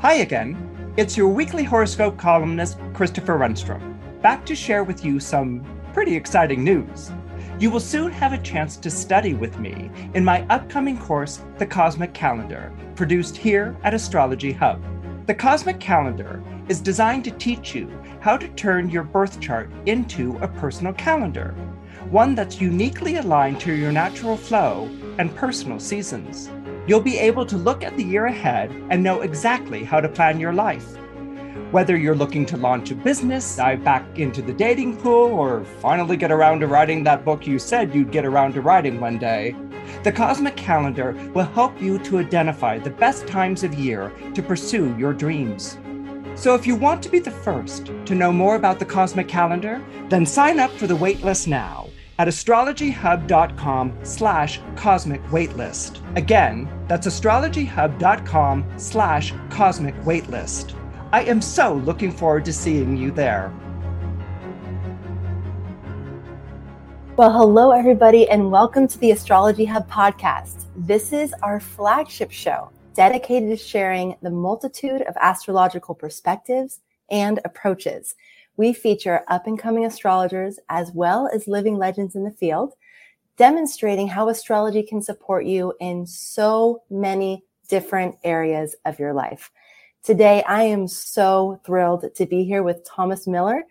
Hi again. It's your weekly horoscope columnist, Christopher Renstrom, back to share with you some pretty exciting news. You will soon have a chance to study with me in my upcoming course, The Cosmic Calendar, produced here at Astrology Hub. The Cosmic Calendar is designed to teach you how to turn your birth chart into a personal calendar, one that's uniquely aligned to your natural flow and personal seasons. You'll be able to look at the year ahead and know exactly how to plan your life. Whether you're looking to launch a business, dive back into the dating pool, or finally get around to writing that book you said you'd get around to writing one day, the Cosmic Calendar will help you to identify the best times of year to pursue your dreams. So if you want to be the first to know more about the Cosmic Calendar, then sign up for the waitlist now at astrologyhub.com slash cosmic waitlist. Again, that's astrologyhub.com slash cosmic waitlist. I am so looking forward to seeing you there. Well, hello, everybody, and welcome to the Astrology Hub podcast. This is our flagship show dedicated to sharing the multitude of astrological perspectives and approaches. We feature up and coming astrologers as well as living legends in the field, demonstrating how astrology can support you in so many different areas of your life. Today, I am so thrilled to be here with Thomas Miller,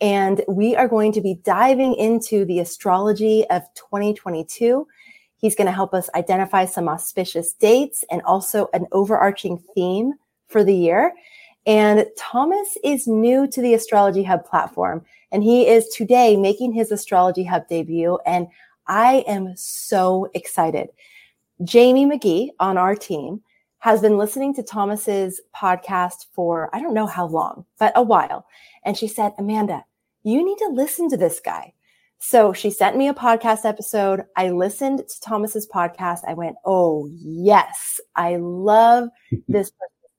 and we are going to be diving into the astrology of 2022. He's going to help us identify some auspicious dates and also an overarching theme for the year. And Thomas is new to the Astrology Hub platform, and he is today making his Astrology Hub debut. And I am so excited. Jamie McGee on our team has been listening to Thomas's podcast for I don't know how long, but a while. And she said, Amanda, you need to listen to this guy. So she sent me a podcast episode. I listened to Thomas's podcast. I went, Oh, yes, I love this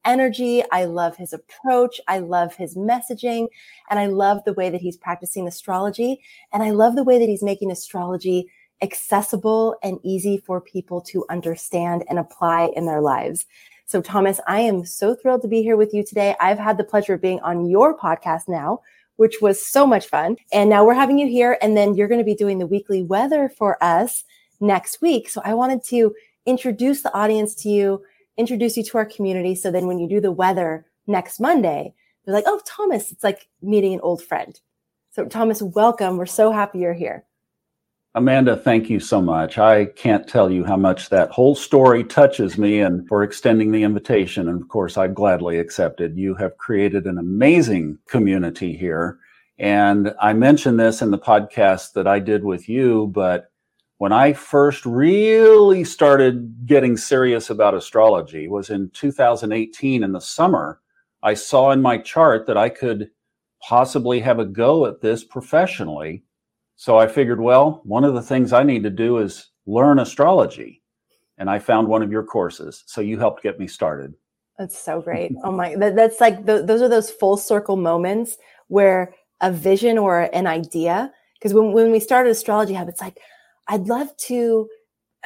energy. I love his approach. I love his messaging. And I love the way that he's practicing astrology. And I love the way that he's making astrology accessible and easy for people to understand and apply in their lives. So, Thomas, I am so thrilled to be here with you today. I've had the pleasure of being on your podcast now, which was so much fun. And now we're having you here, and then you're going to be doing the weekly weather for us next week. So, I wanted to introduce the audience to you, introduce you to our community. So then when you do the weather next Monday, they're like, oh, Thomas, it's like meeting an old friend. So, Thomas, welcome. We're so happy you're here. Amanda, thank you so much. I can't tell you how much that whole story touches me and for extending the invitation. And of course, I'd gladly accepted. You have created an amazing community here. And I mentioned this in the podcast that I did with you, but when I first really started getting serious about astrology was in 2018 in the summer. I saw in my chart that I could possibly have a go at this professionally so I figured, well, one of the things I need to do is learn astrology. And I found one of your courses. So you helped get me started. That's so great. Oh my, that, that's like, the, those are those full circle moments where a vision or an idea, because when, when we started Astrology Hub, it's like, I'd love to,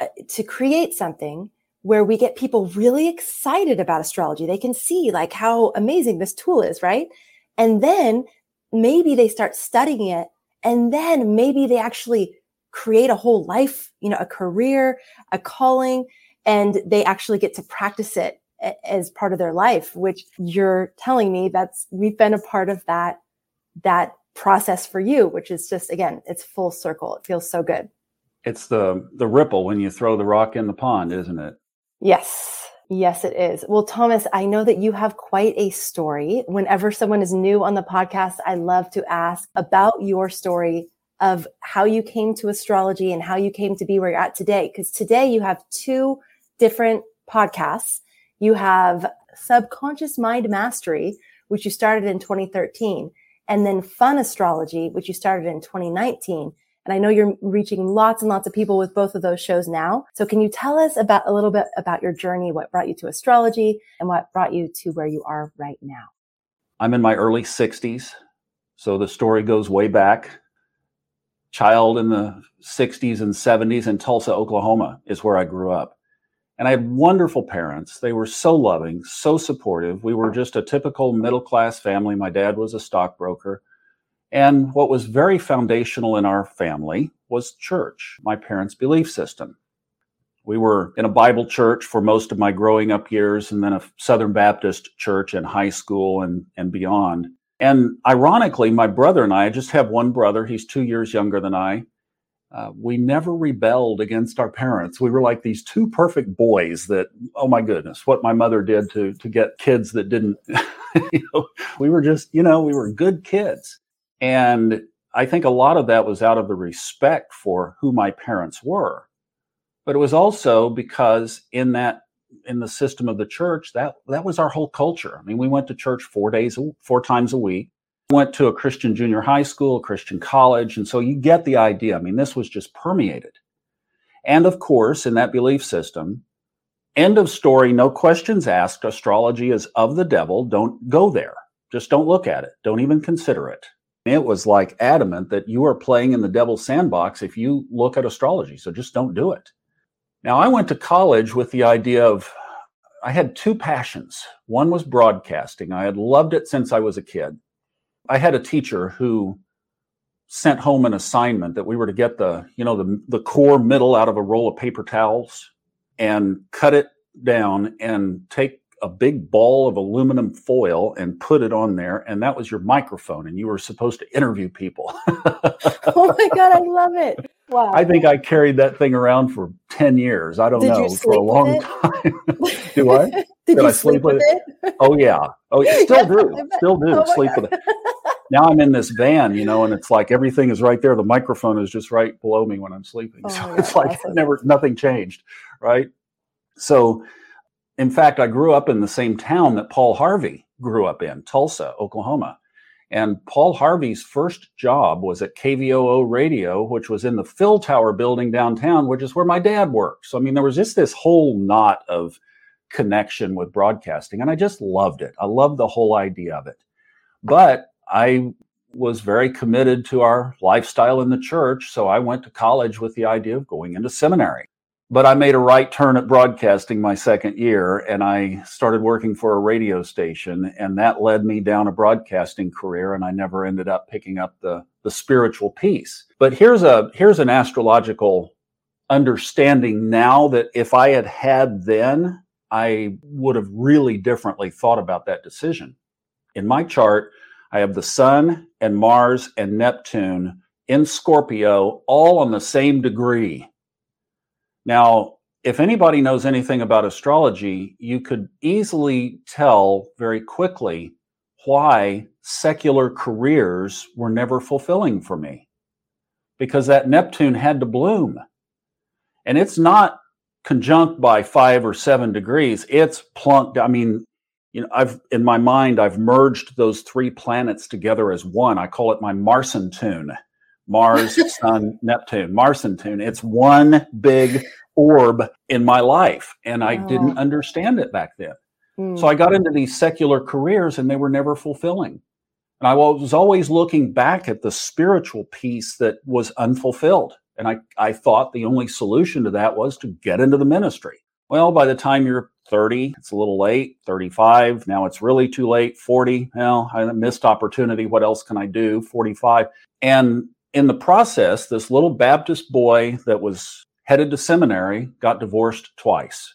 uh, to create something where we get people really excited about astrology. They can see like how amazing this tool is, right? And then maybe they start studying it and then maybe they actually create a whole life, you know, a career, a calling, and they actually get to practice it as part of their life, which you're telling me that's we've been a part of that, that process for you, which is just again, it's full circle. It feels so good. It's the the ripple when you throw the rock in the pond, isn't it? Yes. Yes, it is. Well, Thomas, I know that you have quite a story. Whenever someone is new on the podcast, I love to ask about your story of how you came to astrology and how you came to be where you're at today. Because today you have two different podcasts. You have Subconscious Mind Mastery, which you started in 2013, and then Fun Astrology, which you started in 2019. And I know you're reaching lots and lots of people with both of those shows now. So can you tell us about a little bit about your journey, what brought you to astrology and what brought you to where you are right now? I'm in my early 60s. So the story goes way back. Child in the 60s and 70s in Tulsa, Oklahoma is where I grew up. And I had wonderful parents. They were so loving, so supportive. We were just a typical middle class family. My dad was a stockbroker. And what was very foundational in our family was church, my parents' belief system. We were in a Bible church for most of my growing up years, and then a Southern Baptist church in high school and, and beyond. And ironically, my brother and I, I just have one brother, he's two years younger than I. Uh, we never rebelled against our parents. We were like these two perfect boys that, oh my goodness, what my mother did to, to get kids that didn't, you know, we were just, you know, we were good kids. And I think a lot of that was out of the respect for who my parents were. But it was also because in that in the system of the church, that that was our whole culture. I mean, we went to church four days, four times a week. Went to a Christian junior high school, a Christian college, and so you get the idea. I mean, this was just permeated. And of course, in that belief system, end of story, no questions asked. Astrology is of the devil. Don't go there. Just don't look at it. Don't even consider it. It was like adamant that you are playing in the devil's sandbox if you look at astrology. So just don't do it. Now, I went to college with the idea of I had two passions. One was broadcasting. I had loved it since I was a kid. I had a teacher who sent home an assignment that we were to get the, you know, the the core middle out of a roll of paper towels and cut it down and take a big ball of aluminum foil and put it on there, and that was your microphone, and you were supposed to interview people. oh my god, I love it! Wow. I think I carried that thing around for ten years. I don't Did know for a long time. do I? Did, Did you I sleep with it? it? Oh yeah. Oh, yeah. still do. Still do Oh sleep God. with it. Now I'm in this van, you know, and it's like everything is right there. The microphone is just right below me when I'm sleeping. Oh so it's like awesome. never nothing changed, right? So, in fact, I grew up in the same town that Paul Harvey grew up in, Tulsa, Oklahoma. And Paul Harvey's first job was at KVOO Radio, which was in the Phil Tower building downtown, which is where my dad worked. So, I mean, there was just this whole knot of connection with broadcasting, and I just loved it. I loved the whole idea of it. But I was very committed to our lifestyle in the church. So I went to college with the idea of going into seminary. But I made a right turn at broadcasting my second year and I started working for a radio station. And that led me down a broadcasting career. And I never ended up picking up the, the spiritual piece. But here's a here's an astrological understanding now that if I had had then, I would have really differently thought about that decision. In my chart, I have the Sun and Mars and Neptune in Scorpio, all on the same degree. Now, if anybody knows anything about astrology, you could easily tell very quickly why secular careers were never fulfilling for me. Because that Neptune had to bloom. And it's not conjunct by five or seven degrees, it's plunked. I mean, you know, I've in my mind, I've merged those three planets together as one. I call it my Marson tune. Mars, Sun, Neptune, Mars and tune. It's one big orb in my life. And I Oh. didn't understand it back then. Hmm. So I got into these secular careers and they were never fulfilling. And I was always looking back at the spiritual piece that was unfulfilled. And I, I thought the only solution to that was to get into the ministry. Well, by the time you're 30, it's a little late, 35, now it's really too late, 40, well, I missed opportunity. What else can I do? 45. And in the process, this little Baptist boy that was headed to seminary got divorced twice.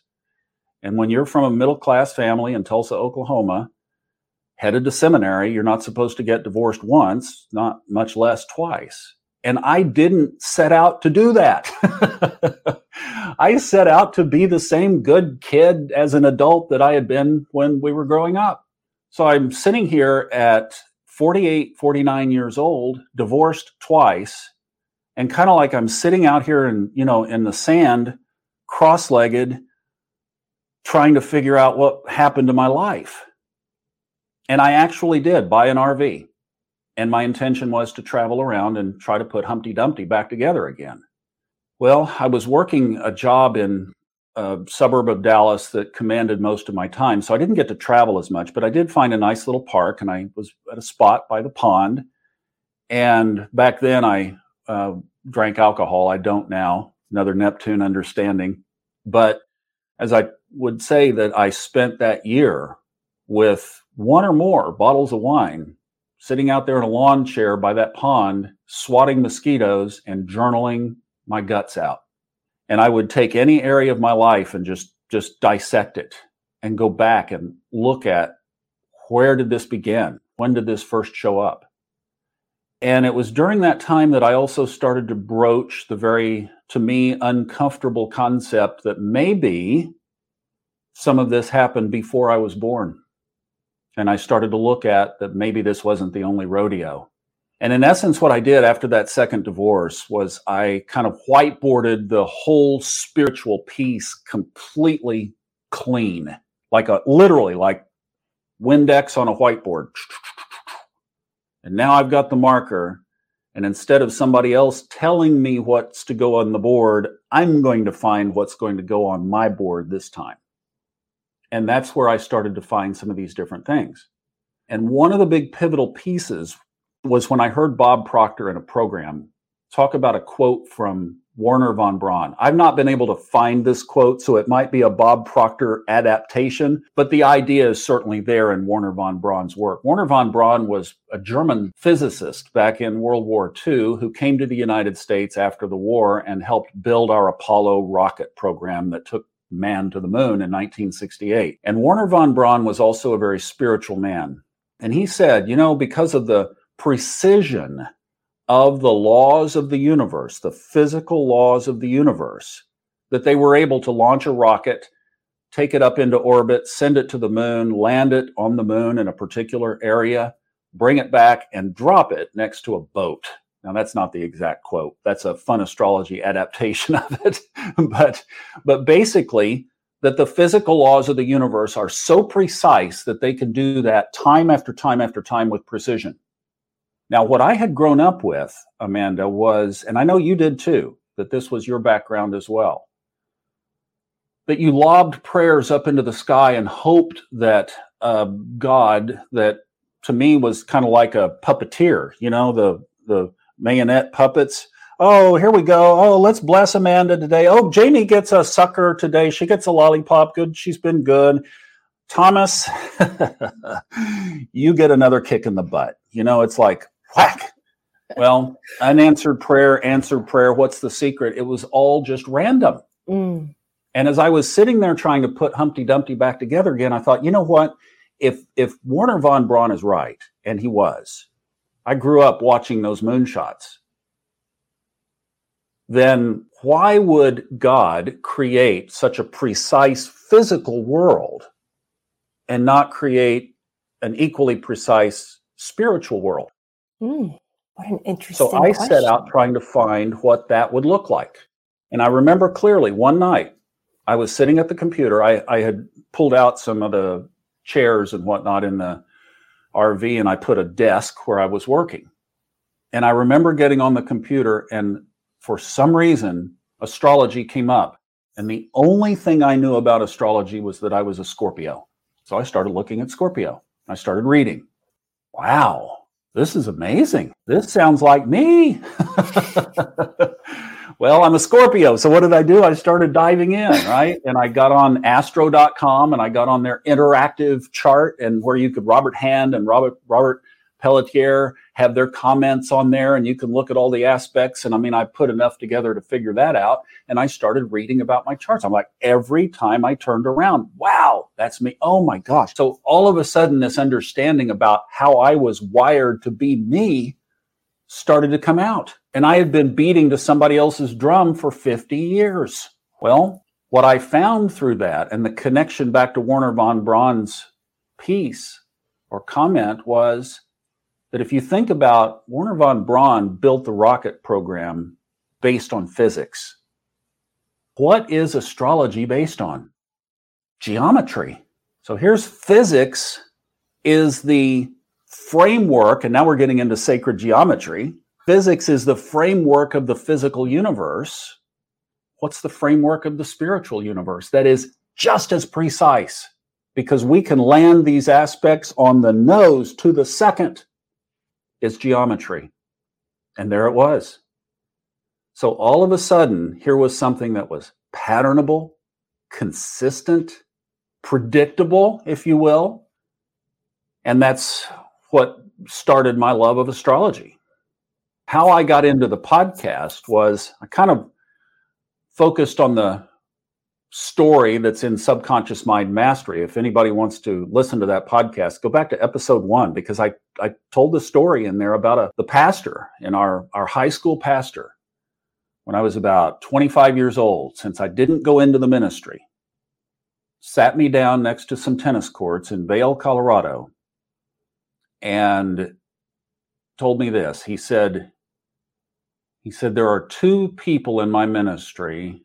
And when you're from a middle class family in Tulsa, Oklahoma, headed to seminary, you're not supposed to get divorced once, not much less twice. And I didn't set out to do that. I set out to be the same good kid as an adult that I had been when we were growing up. So I'm sitting here at 48, 49 years old, divorced twice, and kind of like I'm sitting out here in, you know, in the sand, cross-legged, trying to figure out what happened to my life. And I actually did buy an RV. And my intention was to travel around and try to put Humpty Dumpty back together again. Well, I was working a job in a suburb of Dallas that commanded most of my time. So I didn't get to travel as much, but I did find a nice little park and I was at a spot by the pond. And back then I uh, drank alcohol. I don't now. Another Neptune understanding. But as I would say that I spent that year with one or more bottles of wine sitting out there in a lawn chair by that pond, swatting mosquitoes and journaling my guts out. And I would take any area of my life and just just dissect it and go back and look at where did this begin? When did this first show up? And it was during that time that I also started to broach the very, to me, uncomfortable concept that maybe some of this happened before I was born. And I started to look at that maybe this wasn't the only rodeo. And in essence, what I did after that second divorce was I kind of whiteboarded the whole spiritual piece completely clean, like a literally like Windex on a whiteboard. And now I've got the marker. And instead of somebody else telling me what's to go on the board, I'm going to find what's going to go on my board this time. And that's where I started to find some of these different things. And one of the big pivotal pieces was when I heard Bob Proctor in a program talk about a quote from Wernher von Braun. I've not been able to find this quote, so it might be a Bob Proctor adaptation, but the idea is certainly there in Wernher von Braun's work. Wernher von Braun was a German physicist back in World War II who came to the United States after the war and helped build our Apollo rocket program that took man to the moon in 1968. And Wernher von Braun was also a very spiritual man. And he said, you know, because of the precision of the laws of the universe, the physical laws of the universe, that they were able to launch a rocket, take it up into orbit, send it to the moon, land it on the moon in a particular area, bring it back, and drop it next to a boat. Now that's not the exact quote. That's a fun astrology adaptation of it. but but basically that the physical laws of the universe are so precise that they can do that time after time after time with precision. Now, what I had grown up with, Amanda, was, and I know you did too, that this was your background as well, that you lobbed prayers up into the sky and hoped that uh, God, that to me was kind of like a puppeteer, you know, the the marionette puppets. Oh, here we go. Oh, let's bless Amanda today. Oh, Jamie gets a sucker today. She gets a lollipop. Good. She's been good. Thomas, you get another kick in the butt. You know, it's like, whack. Well, unanswered prayer, answered prayer. What's the secret? It was all just random. Mm. And as I was sitting there trying to put Humpty Dumpty back together again, I thought, you know what? If if Wernher von Braun is right, and he was, I grew up watching those moonshots. Then why would God create such a precise physical world and not create an equally precise spiritual world? Mm, what an interesting. So I question. set out trying to find what that would look like. And I remember clearly one night I was sitting at the computer. I, I had pulled out some of the chairs and whatnot in the RV and I put a desk where I was working. And I remember getting on the computer and for some reason, astrology came up. And the only thing I knew about astrology was that I was a Scorpio. So I started looking at Scorpio. I started reading. Wow, this is amazing. This sounds like me. well, I'm a Scorpio. So what did I do? I started diving in, right? And I got on astro.com and I got on their interactive chart and where you could Robert Hand and Robert Robert Pelletier have their comments on there and you can look at all the aspects. And I mean, I put enough together to figure that out. And I started reading about my charts. I'm like, every time I turned around, wow, that's me. Oh my gosh. So all of a sudden, this understanding about how I was wired to be me started to come out. And I had been beating to somebody else's drum for 50 years. Well, what I found through that and the connection back to Wernher von Braun's piece or comment was that if you think about Wernher von Braun built the rocket program based on physics. What is astrology based on? Geometry. So here's physics is the framework, and now we're getting into sacred geometry. Physics is the framework of the physical universe. What's the framework of the spiritual universe? That is just as precise because we can land these aspects on the nose to the second is geometry. And there it was. So all of a sudden, here was something that was patternable, consistent, predictable, if you will. And that's what started my love of astrology. How I got into the podcast was I kind of focused on the story that's in subconscious mind mastery. If anybody wants to listen to that podcast go back to episode one because i i told the story in there about a the pastor in our our high school pastor when i was about 25 years old. Since i didn't go into the ministry sat me down next to some tennis courts in vail colorado and told me this. He said he said there are two people in my ministry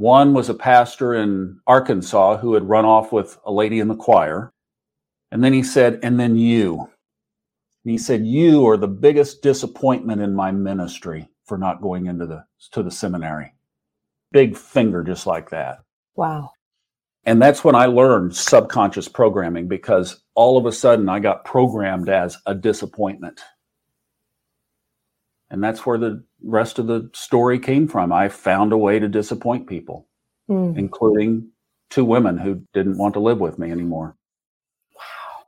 one was a pastor in Arkansas who had run off with a lady in the choir. And then he said, and then you. And he said, you are the biggest disappointment in my ministry for not going into the to the seminary. Big finger just like that. Wow. And that's when I learned subconscious programming because all of a sudden I got programmed as a disappointment. And that's where the rest of the story came from. I found a way to disappoint people, mm. including two women who didn't want to live with me anymore. Wow.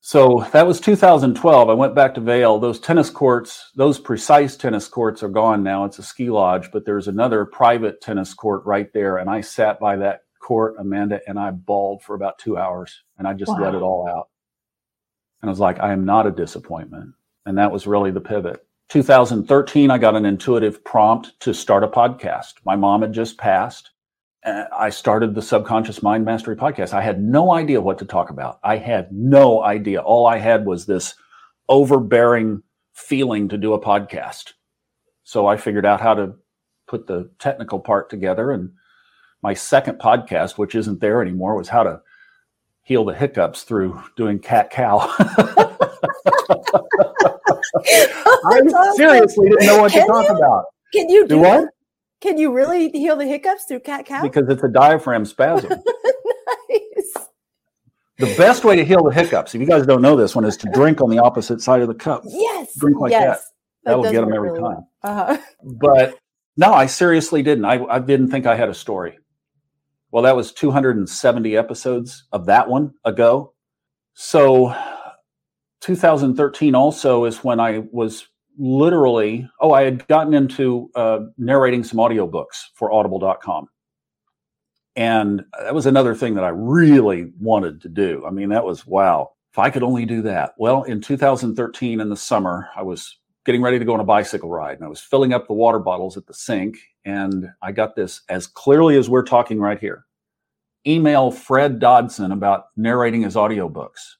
So that was 2012. I went back to Vail. Those tennis courts, those precise tennis courts are gone now. It's a ski lodge, but there's another private tennis court right there. And I sat by that court, Amanda, and I bawled for about two hours and I just wow. let it all out. And I was like, I am not a disappointment. And that was really the pivot. 2013, I got an intuitive prompt to start a podcast. My mom had just passed. I started the Subconscious Mind Mastery podcast. I had no idea what to talk about. I had no idea. All I had was this overbearing feeling to do a podcast. So I figured out how to put the technical part together. And my second podcast, which isn't there anymore, was how to heal the hiccups through doing cat cow. I seriously didn't know what can to talk you, about. Can you do, do what? Can you really heal the hiccups through cat cow? Because it's a diaphragm spasm. nice. The best way to heal the hiccups, if you guys don't know this one, is to drink on the opposite side of the cup. Yes. Drink like yes. that. That'll that get them every really time. Uh-huh. But no, I seriously didn't. I, I didn't think I had a story. Well, that was 270 episodes of that one ago. So 2013 also is when I was literally, oh, I had gotten into uh, narrating some audiobooks for audible.com. And that was another thing that I really wanted to do. I mean, that was wow. If I could only do that. Well, in 2013 in the summer, I was getting ready to go on a bicycle ride and I was filling up the water bottles at the sink. And I got this as clearly as we're talking right here email Fred Dodson about narrating his audiobooks.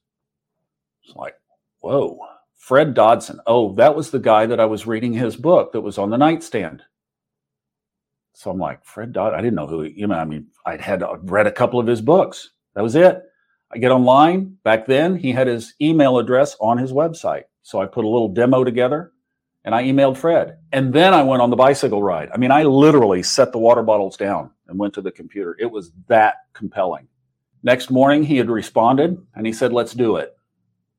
It's like, whoa, Fred Dodson. Oh, that was the guy that I was reading his book that was on the nightstand. So I'm like, Fred Dodd. I didn't know who he, you know, I mean, I'd had uh, read a couple of his books. That was it. I get online. Back then, he had his email address on his website. So I put a little demo together and I emailed Fred. And then I went on the bicycle ride. I mean, I literally set the water bottles down and went to the computer. It was that compelling. Next morning, he had responded and he said, let's do it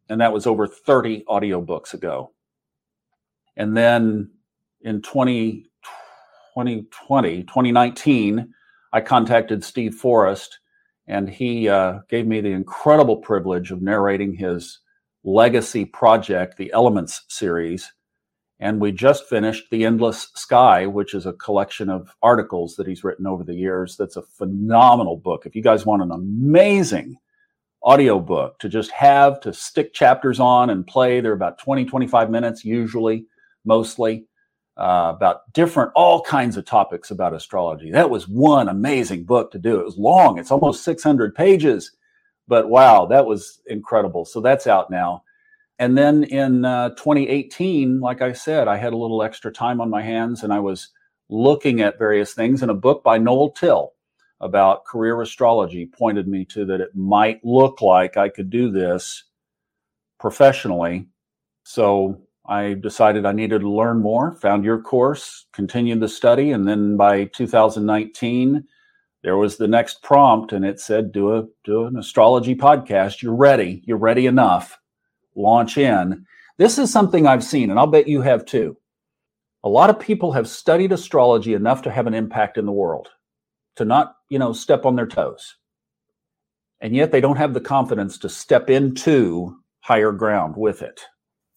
and that was over 30 audiobooks ago. And then in 20, 2020, 2019, I contacted Steve Forrest, and he uh, gave me the incredible privilege of narrating his legacy project, the Elements series. And we just finished The Endless Sky, which is a collection of articles that he's written over the years. That's a phenomenal book. If you guys want an amazing audiobook to just have to stick chapters on and play. They're about 20, 25 minutes, usually, mostly, uh, about different, all kinds of topics about astrology. That was one amazing book to do. It was long, it's almost 600 pages, but wow, that was incredible. So that's out now. And then in uh, 2018, like I said, I had a little extra time on my hands and I was looking at various things in a book by Noel Tyl about career astrology pointed me to that it might look like I could do this professionally. So I decided I needed to learn more, found your course, continued the study, and then by 2019, there was the next prompt and it said do a do an astrology podcast. You're ready. You're ready enough. Launch in. This is something I've seen, and I'll bet you have too. A lot of people have studied astrology enough to have an impact in the world to not you know, step on their toes. And yet they don't have the confidence to step into higher ground with it.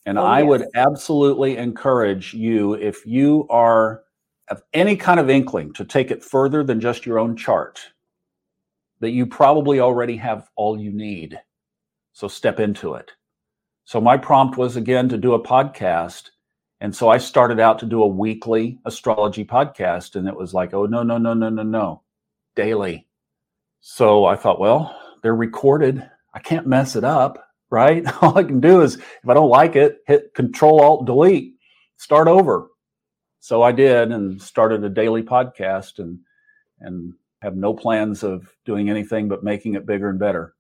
And oh, I yes. would absolutely encourage you if you are of any kind of inkling to take it further than just your own chart, that you probably already have all you need. So step into it. So my prompt was again to do a podcast. And so I started out to do a weekly astrology podcast. And it was like, oh, no, no, no, no, no, no, daily. So I thought, well, they're recorded. I can't mess it up, right? All I can do is, if I don't like it, hit Control Alt Delete, start over. So I did, and started a daily podcast, and and have no plans of doing anything but making it bigger and better.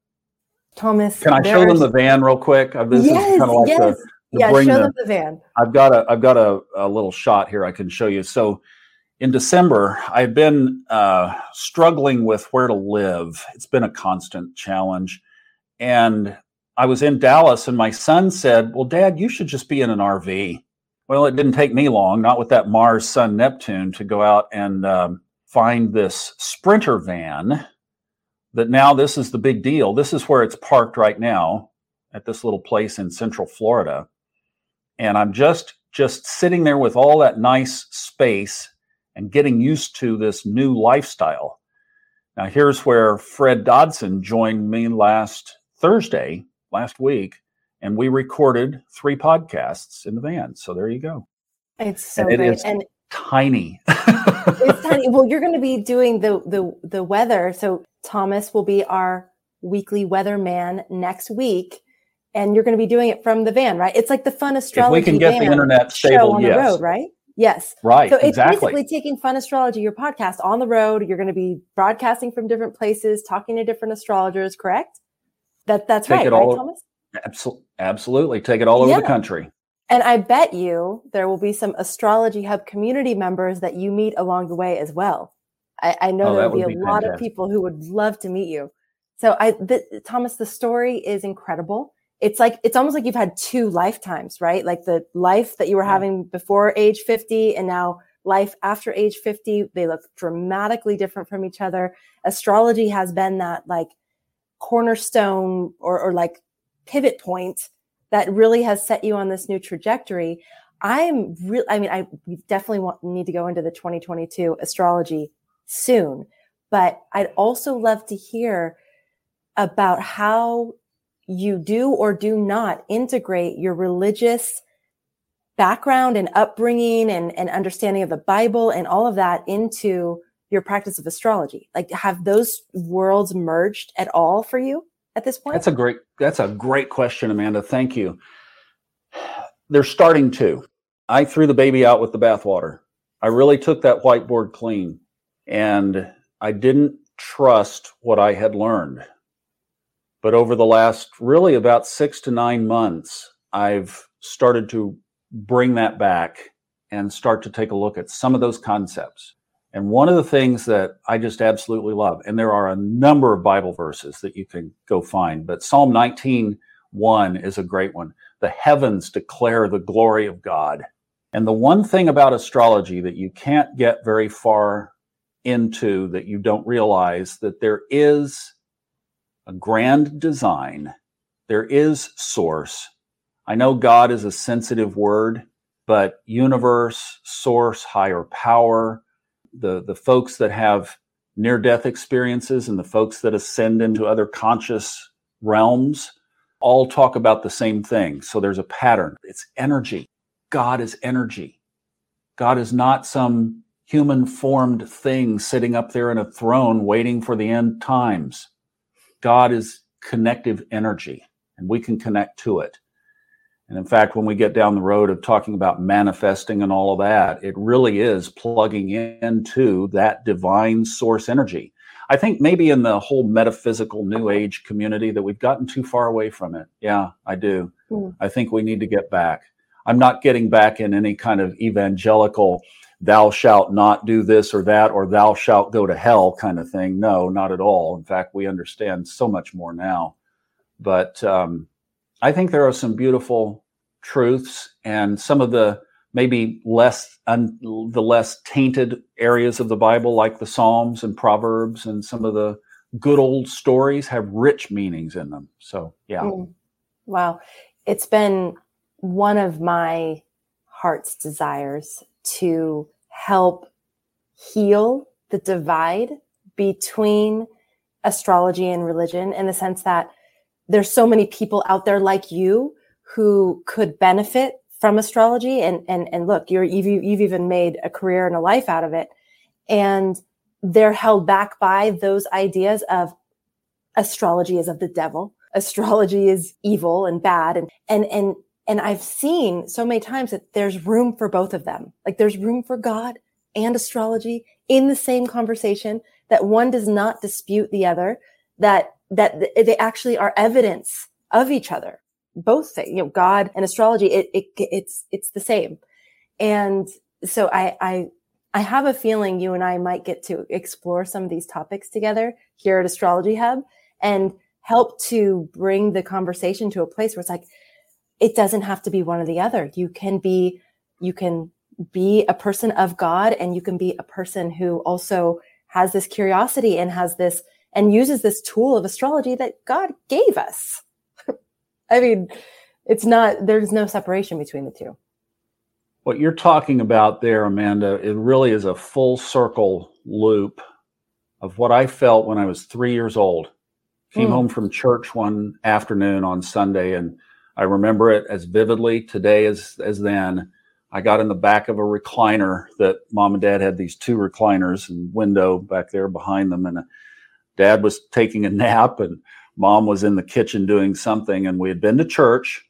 Thomas, can I show them the van real quick? Uh, this yes, is kind of like yes. the, the yeah, show the, them the van. I've got a I've got a, a little shot here I can show you. So in December, I've been uh, struggling with where to live. It's been a constant challenge, and I was in Dallas, and my son said, "Well, Dad, you should just be in an RV." Well, it didn't take me long, not with that Mars Sun Neptune, to go out and um, find this Sprinter van that now this is the big deal. This is where it's parked right now at this little place in Central Florida. And I'm just just sitting there with all that nice space and getting used to this new lifestyle. Now here's where Fred Dodson joined me last Thursday, last week, and we recorded three podcasts in the van. So there you go. It's so and great. and tiny. it's tiny. Well, you're going to be doing the the the weather. So Thomas will be our weekly weatherman next week, and you're going to be doing it from the van, right? It's like the fun astrology. If we can get the internet stable, on yes. the road, right? Yes. Right. So it's exactly. basically taking Fun Astrology, your podcast, on the road. You're going to be broadcasting from different places, talking to different astrologers. Correct? That that's Take right, right, all, Thomas? Absolutely. Absolutely. Take it all over the country. And I bet you there will be some Astrology Hub community members that you meet along the way as well. I, I know oh, there will be a be lot fantastic. of people who would love to meet you. So I, the, Thomas, the story is incredible. It's like, it's almost like you've had two lifetimes, right? Like the life that you were yeah. having before age 50 and now life after age 50. They look dramatically different from each other. Astrology has been that like cornerstone or, or like pivot point that really has set you on this new trajectory. I'm real. I mean, I definitely want, need to go into the 2022 astrology soon, but I'd also love to hear about how you do or do not integrate your religious background and upbringing and, and understanding of the Bible and all of that into your practice of astrology. Like, have those worlds merged at all for you? at this point? That's a great that's a great question, Amanda. Thank you. They're starting to. I threw the baby out with the bathwater. I really took that whiteboard clean and I didn't trust what I had learned. But over the last really about 6 to 9 months, I've started to bring that back and start to take a look at some of those concepts. And one of the things that I just absolutely love, and there are a number of Bible verses that you can go find, but Psalm 19 1 is a great one. The heavens declare the glory of God. And the one thing about astrology that you can't get very far into that you don't realize that there is a grand design, there is source. I know God is a sensitive word, but universe, source, higher power, the the folks that have near death experiences and the folks that ascend into other conscious realms all talk about the same thing. So there's a pattern. It's energy. God is energy. God is not some human formed thing sitting up there in a throne waiting for the end times. God is connective energy and we can connect to it. And in fact, when we get down the road of talking about manifesting and all of that, it really is plugging into that divine source energy. I think maybe in the whole metaphysical new age community that we've gotten too far away from it. Yeah, I do. Mm. I think we need to get back. I'm not getting back in any kind of evangelical, thou shalt not do this or that, or thou shalt go to hell kind of thing. No, not at all. In fact, we understand so much more now. But um, I think there are some beautiful truths and some of the maybe less un, the less tainted areas of the Bible, like the Psalms and Proverbs and some of the good old stories, have rich meanings in them. So, yeah. Mm. Wow. It's been one of my heart's desires to help heal the divide between astrology and religion in the sense that there's so many people out there like you who could benefit from astrology. And and and look you're you've, you've even made a career and a life out of it. And they're held back by those ideas of astrology is of the devil. Astrology is evil and bad. And and and and I've seen so many times that there's room for both of them. Like there's room for God and astrology in the same conversation that one does not dispute the other, that, that they actually are evidence of each other. Both you know, God and astrology, it, it, it's, it's the same. And so I, I, I have a feeling you and I might get to explore some of these topics together here at Astrology Hub and help to bring the conversation to a place where it's like, it doesn't have to be one or the other. You can be, you can be a person of God and you can be a person who also has this curiosity and has this and uses this tool of astrology that God gave us. I mean, it's not, there's no separation between the two. What you're talking about there, Amanda, it really is a full circle loop of what I felt when I was three years old. Came mm. home from church one afternoon on Sunday and I remember it as vividly today as as then. I got in the back of a recliner that mom and dad had these two recliners and window back there behind them. And uh, dad was taking a nap and mom was in the kitchen doing something. And we had been to church.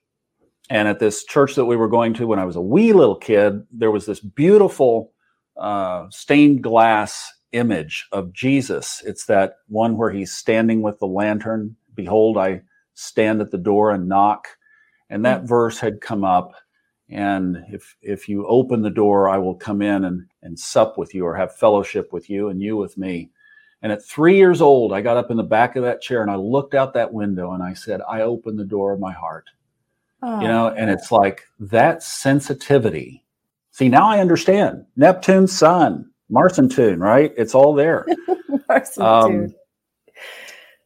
And at this church that we were going to when I was a wee little kid, there was this beautiful uh, stained glass image of Jesus. It's that one where he's standing with the lantern. Behold, I stand at the door and knock and that mm. verse had come up and if if you open the door i will come in and and sup with you or have fellowship with you and you with me. And at three years old i got up in the back of that chair and i looked out that window and i said i open the door of my heart. Oh. you know and it's like that sensitivity. See now i understand. Neptune sun marson right? It's all there. Um,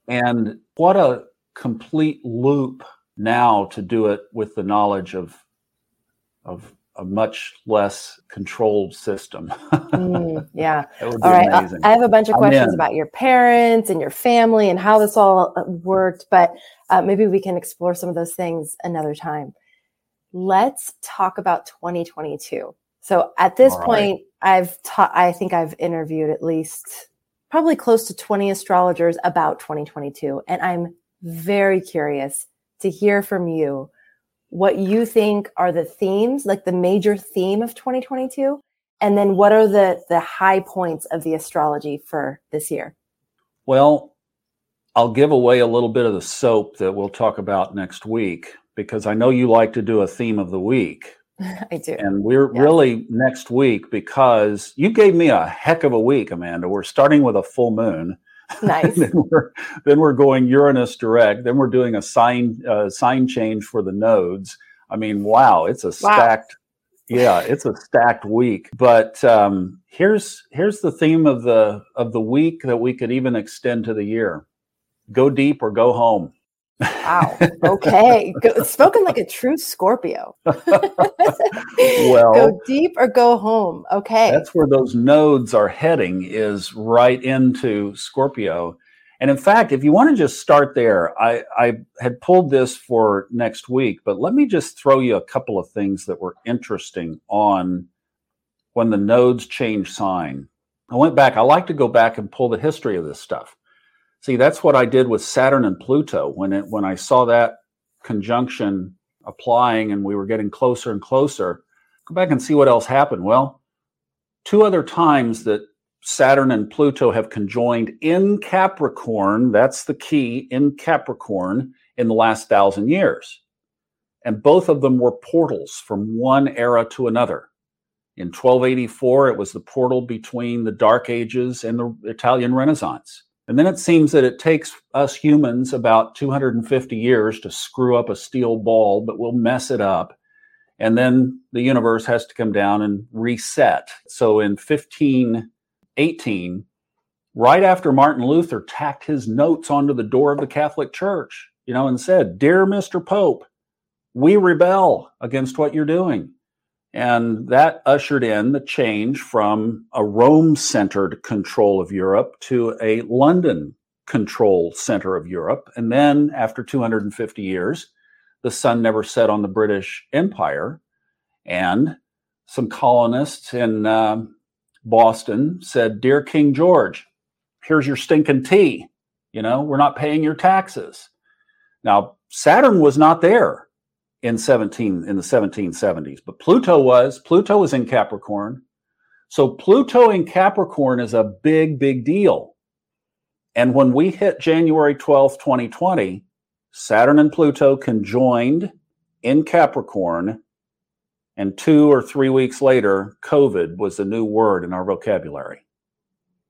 and what a complete loop now to do it with the knowledge of of a much less controlled system. mm, yeah. all right. Amazing. I have a bunch of questions about your parents and your family and how this all uh, worked, but uh, maybe we can explore some of those things another time. Let's talk about 2022. So at this point. I've taught, I think I've interviewed at least probably close to 20 astrologers about 2022. And I'm very curious to hear from you what you think are the themes, like the major theme of 2022, and then what are the the high points of the astrology for this year? Well, I'll give away a little bit of the soap that we'll talk about next week because I know you like to do a theme of the week. I do. And we're yeah. really next week because you gave me a heck of a week, Amanda. We're starting with a full moon. Nice. then, we're, then we're going Uranus direct. Then we're doing a sign uh, sign change for the nodes. I mean, wow, it's a stacked. Wow. Yeah, it's a stacked week. But um, here's here's the theme of the of the week that we could even extend to the year: go deep or go home. Wow. Okay. Go, spoken like a true Scorpio. well, go deep or go home. Okay. That's where those nodes are heading is right into Scorpio. And in fact, if you want to just start there, I, I had pulled this for next week, but let me just throw you a couple of things that were interesting on when the nodes change sign. I went back, I like to go back and pull the history of this stuff. See, that's what I did with Saturn and Pluto when it when I saw that conjunction applying and we were getting closer and closer. Go back and see what else happened. Well, two other times that Saturn and Pluto have conjoined in Capricorn, that's the key, in Capricorn in the last thousand years. And both of them were portals from one era to another. In 1284, it was the portal between the Dark Ages and the Italian Renaissance. And then it seems that it takes us humans about 250 years to screw up a steel ball, but we'll mess it up. and then the universe has to come down and reset. So in 1518, right after Martin Luther tacked his notes onto the door of the Catholic Church, you know, and said, Dear Mr. Pope, we rebel against what you're doing. And that ushered in the change from a Rome centered control of Europe to a London control center of Europe. And then after 250 years, the sun never set on the British Empire. And some colonists in um, Boston said, Dear King George, here's your stinking tea. You know, we're not paying your taxes. Now, Saturn was not there in 17 in the 1770s, but Pluto was. Pluto was in Capricorn. So Pluto in Capricorn is a big, big deal. And when we hit January 12th, 2020, Saturn and Pluto conjoined in Capricorn. And two or three weeks later, COVID was a new word in our vocabulary.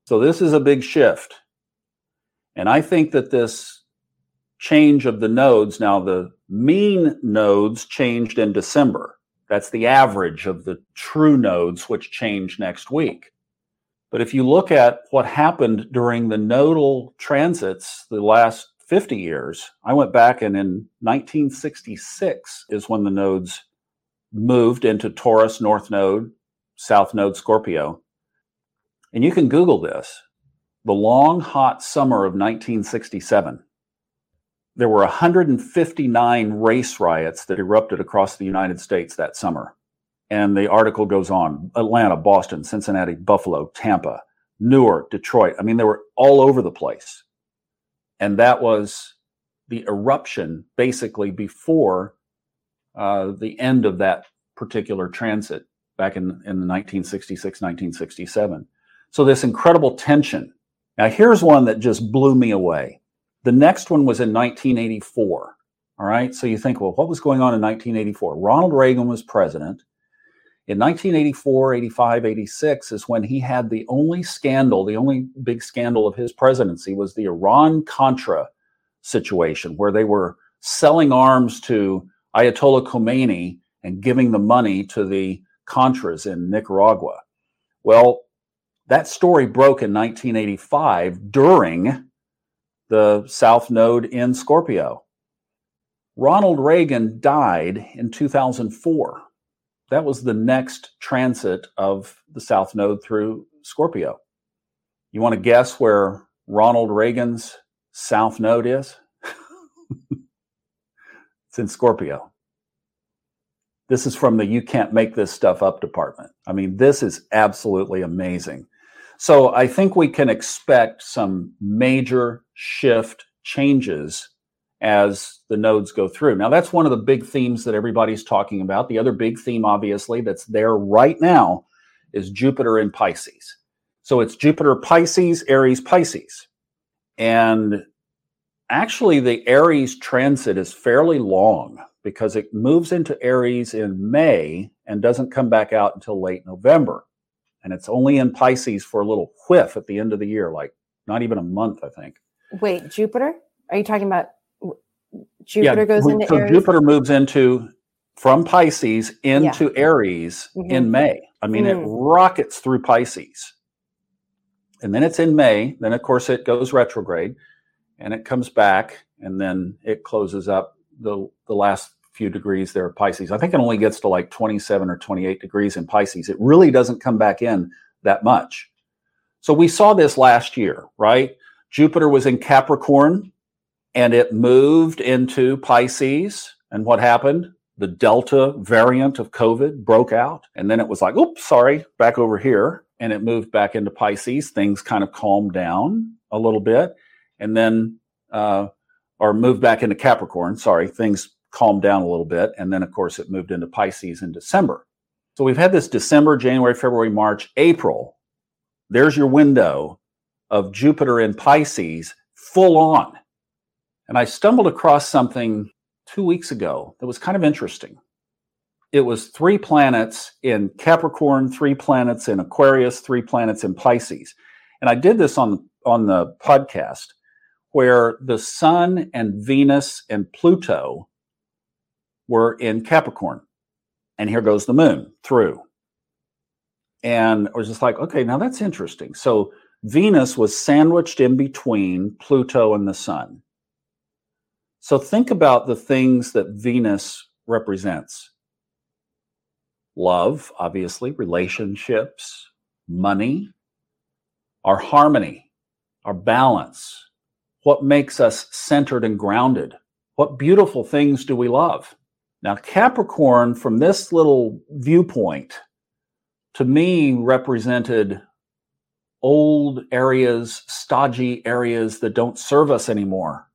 So this is a big shift. And I think that this change of the nodes, now the mean nodes changed in December. That's the average of the true nodes, which change next week. But if you look at what happened during the nodal transits the last 50 years, I went back and in 1966 is when the nodes moved into Taurus, North Node, South Node, Scorpio. And you can Google this the long, hot summer of 1967. There were 159 race riots that erupted across the United States that summer. And the article goes on Atlanta, Boston, Cincinnati, Buffalo, Tampa, Newark, Detroit. I mean, they were all over the place. And that was the eruption basically before uh, the end of that particular transit back in, in 1966, 1967. So this incredible tension. Now here's one that just blew me away. The next one was in 1984. All right. So you think, well, what was going on in 1984? Ronald Reagan was president. In 1984, 85, 86 is when he had the only scandal, the only big scandal of his presidency was the Iran Contra situation, where they were selling arms to Ayatollah Khomeini and giving the money to the Contras in Nicaragua. Well, that story broke in 1985 during the South Node in Scorpio. Ronald Reagan died in 2004. That was the next transit of the South Node through Scorpio. You want to guess where Ronald Reagan's South Node is? it's in Scorpio. This is from the You Can't Make This Stuff Up department. I mean, this is absolutely amazing. So I think we can expect some major shift changes as the nodes go through. Now, that's one of the big themes that everybody's talking about. The other big theme, obviously, that's there right now is Jupiter in Pisces. So it's Jupiter Pisces, Aries Pisces. And actually, the Aries transit is fairly long because it moves into Aries in May and doesn't come back out until late November and it's only in Pisces for a little whiff at the end of the year, like not even a month, I think. Wait, Jupiter? Are you talking about Jupiter yeah, goes into so Aries? Jupiter moves into from Pisces into yeah. Aries mm-hmm. in May. I mean, mm. it rockets through Pisces. And then it's in May. Then, of course, it goes retrograde and it comes back and then it closes up the, the last few degrees there Pisces. I think it only gets to like 27 or 28 degrees in Pisces. It really doesn't come back in that much. So we saw this last year, right? Jupiter was in Capricorn and it moved into Pisces. And what happened? The Delta variant of COVID broke out. And then it was like, oops, sorry, back over here. And it moved back into Pisces. Things kind of calmed down a little bit. And then, uh, or moved back into Capricorn. Sorry, things calmed down a little bit. And then, of course, it moved into Pisces in December. So we've had this December, January, February, March, April. There's your window of Jupiter in Pisces full on. And I stumbled across something two weeks ago that was kind of interesting. It was three planets in Capricorn, three planets in Aquarius, three planets in Pisces. And I did this on, on the podcast where the Sun and Venus and Pluto were in Capricorn. And here goes the moon through. And I was just like, okay, now that's interesting. So Venus was sandwiched in between Pluto and the sun. So think about the things that Venus represents love, obviously, relationships, money, our harmony, our balance, what makes us centered and grounded. What beautiful things do we love? Now, Capricorn, from this little viewpoint, to me represented old areas, stodgy areas that don't serve us anymore.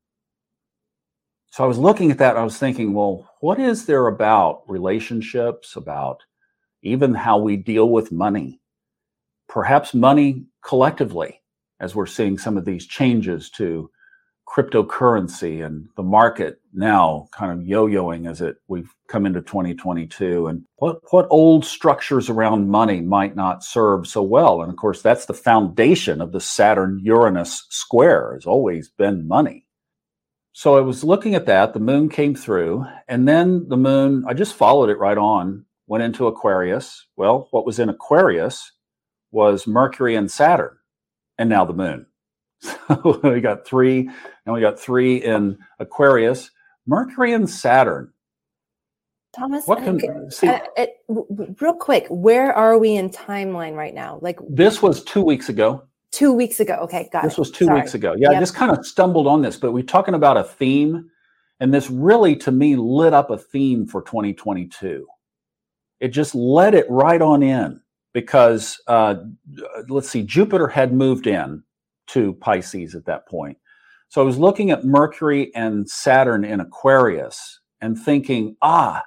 So I was looking at that, I was thinking, well, what is there about relationships, about even how we deal with money? Perhaps money collectively, as we're seeing some of these changes to cryptocurrency and the market now kind of yo-yoing as it we've come into 2022 and what what old structures around money might not serve so well. And of course that's the foundation of the Saturn Uranus square has always been money. So I was looking at that the moon came through and then the moon I just followed it right on went into Aquarius. Well what was in Aquarius was Mercury and Saturn and now the moon so we got three, and we got three in Aquarius, Mercury and Saturn. Thomas, what can, okay, see, uh, it, real quick, where are we in timeline right now? Like this was two weeks ago. Two weeks ago. Okay, got this it. was two Sorry. weeks ago. Yeah, yep. I just kind of stumbled on this, but we're talking about a theme, and this really, to me, lit up a theme for 2022. It just let it right on in because uh, let's see, Jupiter had moved in to Pisces at that point. So I was looking at Mercury and Saturn in Aquarius and thinking, ah,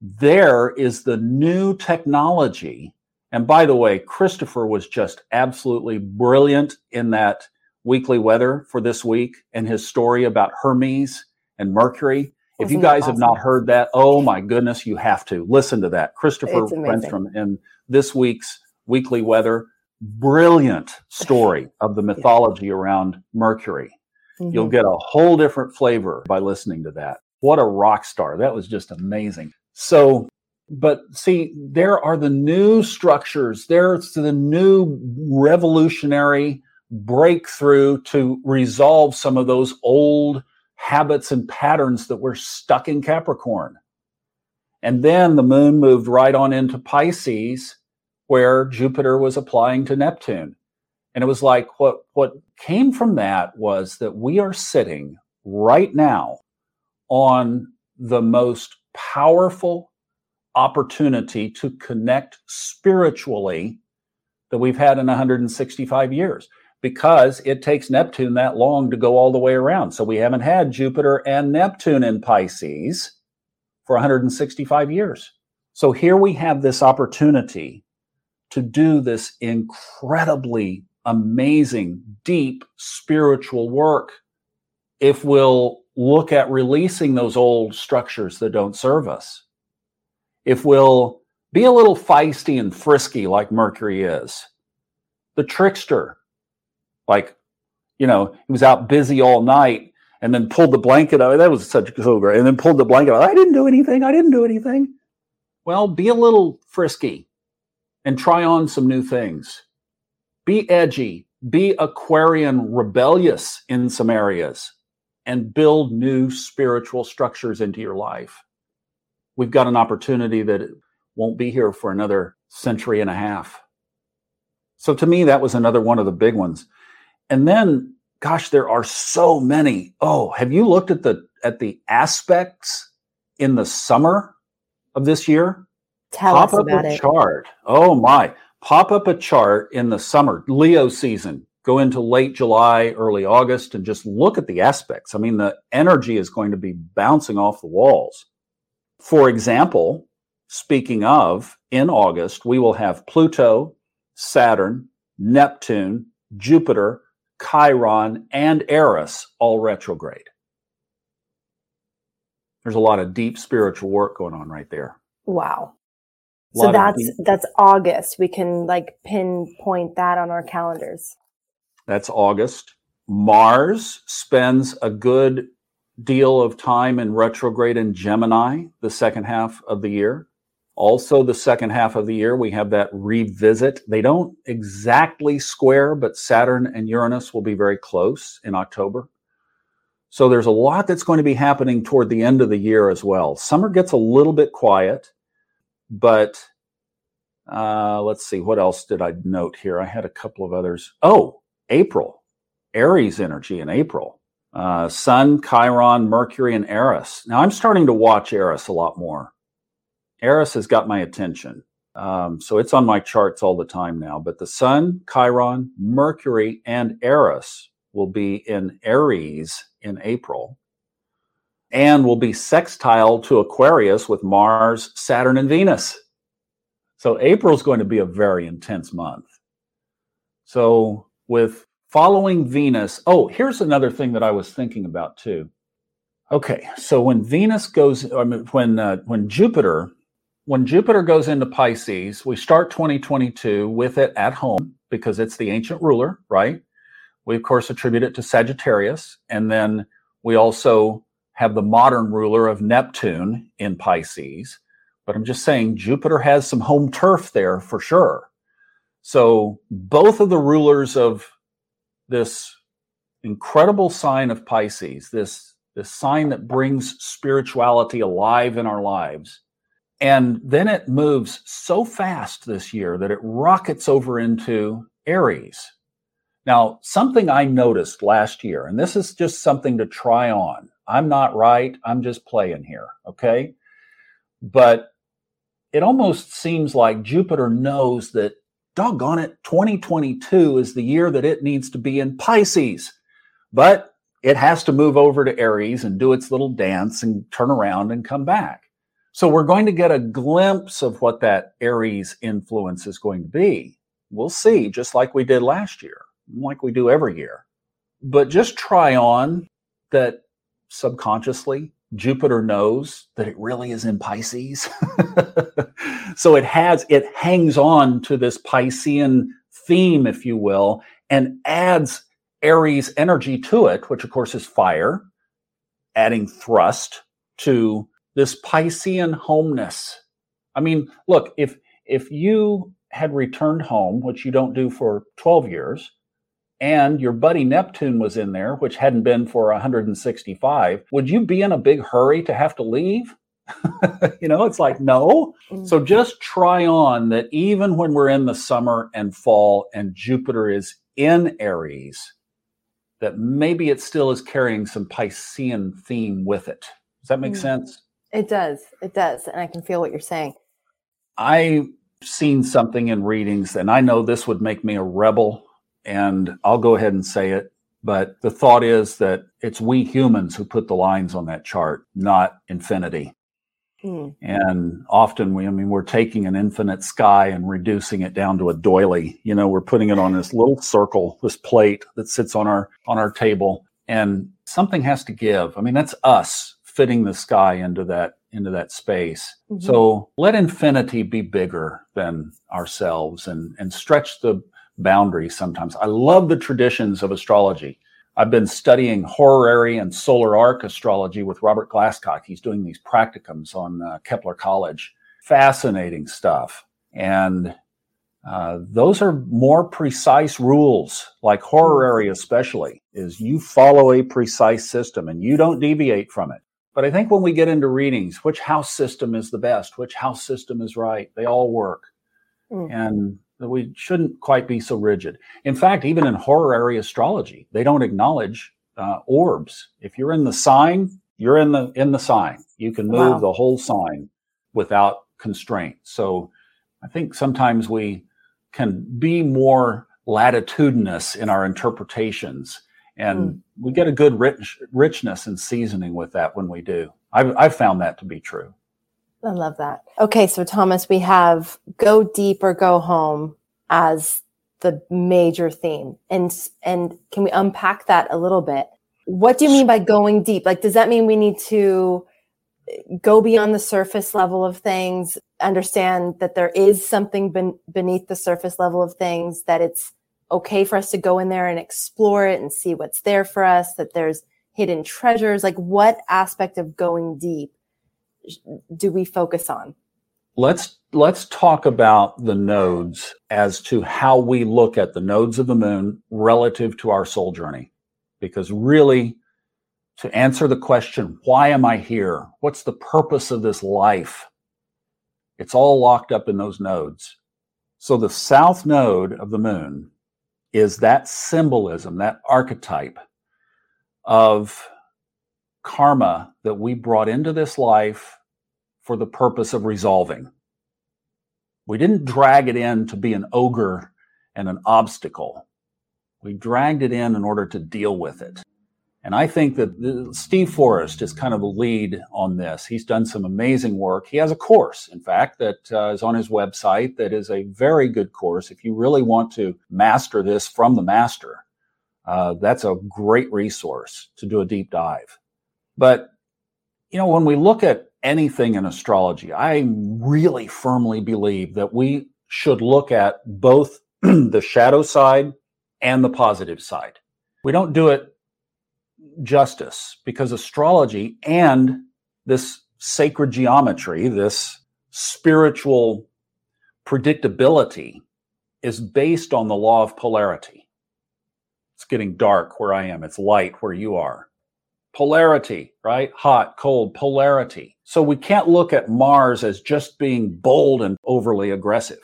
there is the new technology. And by the way, Christopher was just absolutely brilliant in that weekly weather for this week and his story about Hermes and Mercury. If you guys awesome? have not heard that, oh my goodness, you have to listen to that. Christopher Renstrom in this week's weekly weather brilliant story of the mythology yeah. around Mercury. Mm-hmm. You'll get a whole different flavor by listening to that. What a rock star. That was just amazing. So, but see, there are the new structures, there's the new revolutionary breakthrough to resolve some of those old habits and patterns that were stuck in Capricorn. And then the moon moved right on into Pisces where Jupiter was applying to Neptune. And it was like what what came from that was that we are sitting right now on the most powerful opportunity to connect spiritually that we've had in 165 years because it takes Neptune that long to go all the way around. So we haven't had Jupiter and Neptune in Pisces for 165 years. So here we have this opportunity to do this incredibly amazing, deep spiritual work if we'll look at releasing those old structures that don't serve us. If we'll be a little feisty and frisky like Mercury is, the trickster, like, you know, he was out busy all night and then pulled the blanket out. That was such so great. And then pulled the blanket out. I didn't do anything. I didn't do anything. Well, be a little frisky and try on some new things. Be edgy, be Aquarian rebellious in some areas, and build new spiritual structures into your life. We've got an opportunity that won't be here for another century and a half. So to me, that was another one of the big ones. And then, gosh, there are so many. Oh, have you looked at the at the aspects in the summer of this year? Tell Pop us about a it. chart. Oh my. Pop up a chart in the summer, Leo season. Go into late July, early August, and just look at the aspects. I mean, the energy is going to be bouncing off the walls. For example, speaking of, in August, we will have Pluto, Saturn, Neptune, Jupiter, Chiron, and Eris all retrograde. There's a lot of deep spiritual work going on right there. Wow so that's that's august we can like pinpoint that on our calendars that's august mars spends a good deal of time in retrograde in gemini the second half of the year Also, the second half of the year, we have that revisit. They don't exactly square, but Saturn and Uranus will be very close in October. So there's a lot that's going to be happening toward the end of the year as well. Summer gets a little bit quiet, but uh, let's see, what else did I note here? I had a couple of others. Oh, April, Aries energy in April. Uh, Sun, Chiron, Mercury, and Eris. Now I'm starting to watch Eris a lot more. Eris has got my attention. Um, so it's on my charts all the time now. But the Sun, Chiron, Mercury, and Eris will be in Aries in April and will be sextile to Aquarius with Mars, Saturn, and Venus. So April is going to be a very intense month. So with following Venus, oh, here's another thing that I was thinking about too. Okay, so when Venus goes, I mean, when uh, when Jupiter, when Jupiter goes into Pisces, we start 2022 with it at home because it's the ancient ruler, right? We, of course, attribute it to Sagittarius. And then we also have the modern ruler of Neptune in Pisces. But I'm just saying Jupiter has some home turf there for sure. So both of the rulers of this incredible sign of Pisces, this, this sign that brings spirituality alive in our lives. And then it moves so fast this year that it rockets over into Aries, now, something I noticed last year, and this is just something to try on. I'm not right. I'm just playing here. Okay. But it almost seems like Jupiter knows that, doggone it, 2022 is the year that it needs to be in Pisces. But it has to move over to Aries and do its little dance and turn around and come back. So we're going to get a glimpse of what that Aries influence is going to be. We'll see, just like we did last year like we do every year. But just try on that subconsciously Jupiter knows that it really is in Pisces. so it has, it hangs on to this Piscean theme, if you will, and adds Aries energy to it, which of course is fire, adding thrust to this Piscean homeness. I mean, look, if if you had returned home, which you don't do for 12 years, and your buddy Neptune was in there, which hadn't been for 165, would you be in a big hurry to have to leave? you know, it's like, no. Mm-hmm. So just try on that even when we're in the summer and fall and Jupiter is in Aries, that maybe it still is carrying some Piscean theme with it. Does that make mm-hmm. sense? It does. It does. And I can feel what you're saying. I've seen something in readings, and I know this would make me a rebel and I'll go ahead and say it. But the thought is that it's we humans who put the lines on that chart, not infinity. Mm. And often we, I mean, we're taking an infinite sky and reducing it down to a doily. You know, we're putting it on this little circle, this plate that sits on our on our table, and something has to give. I mean, that's us fitting the sky into that into that space. Mm-hmm. So let infinity be bigger than ourselves and and stretch the boundaries sometimes. I love the traditions of astrology. I've been studying horary and solar arc astrology with Robert Glasscock. He's doing these practicums on uh, Kepler College. Fascinating stuff. And uh, those are more precise rules, like horary especially, is you follow a precise system and you don't deviate from it. But I think when we get into readings, which house system is the best? Which house system is right? They all work. Mm. And we shouldn't quite be so rigid. In fact, even in horary astrology, they don't acknowledge uh, orbs. If you're in the sign, you're in the in the sign. You can move wow. the whole sign without constraint. So I think sometimes we can be more latitudinous in our interpretations and mm. we get a good rich, richness and seasoning with that when we do. I've, I've found that to be true. I love that. Okay, so Thomas, we have go deep or go home as the major theme. And and can we unpack that a little bit? What do you mean by going deep? Like does that mean we need to go beyond the surface level of things, understand that there is something ben- beneath the surface level of things that it's okay for us to go in there and explore it and see what's there for us, that there's hidden treasures, like what aspect of going deep do we focus on? let's let's talk about the nodes as to how we look at the nodes of the moon relative to our soul journey. Because really to answer the question why am i here? What's the purpose of this life? It's all locked up in those nodes. So the south node of the moon is that symbolism that archetype of karma that we brought into this life for the purpose of resolving. We didn't drag it in to be an ogre and an obstacle. We dragged it in in order to deal with it. And I think that Steve Forrest is kind of a lead on this. He's done some amazing work. He has a course, in fact, that uh, is on his website that is a very good course. If you really want to master this from the master, uh, that's a great resource to do a deep dive. But, you know, when we look at anything in astrology, I really firmly believe that we should look at both the shadow side and the positive side. We don't do it justice because astrology and this sacred geometry, this spiritual predictability, is based on the law of polarity. It's getting dark where I am, it's light where you are polarity, right? Hot, cold, polarity. So we can't look at Mars as just being bold and overly aggressive.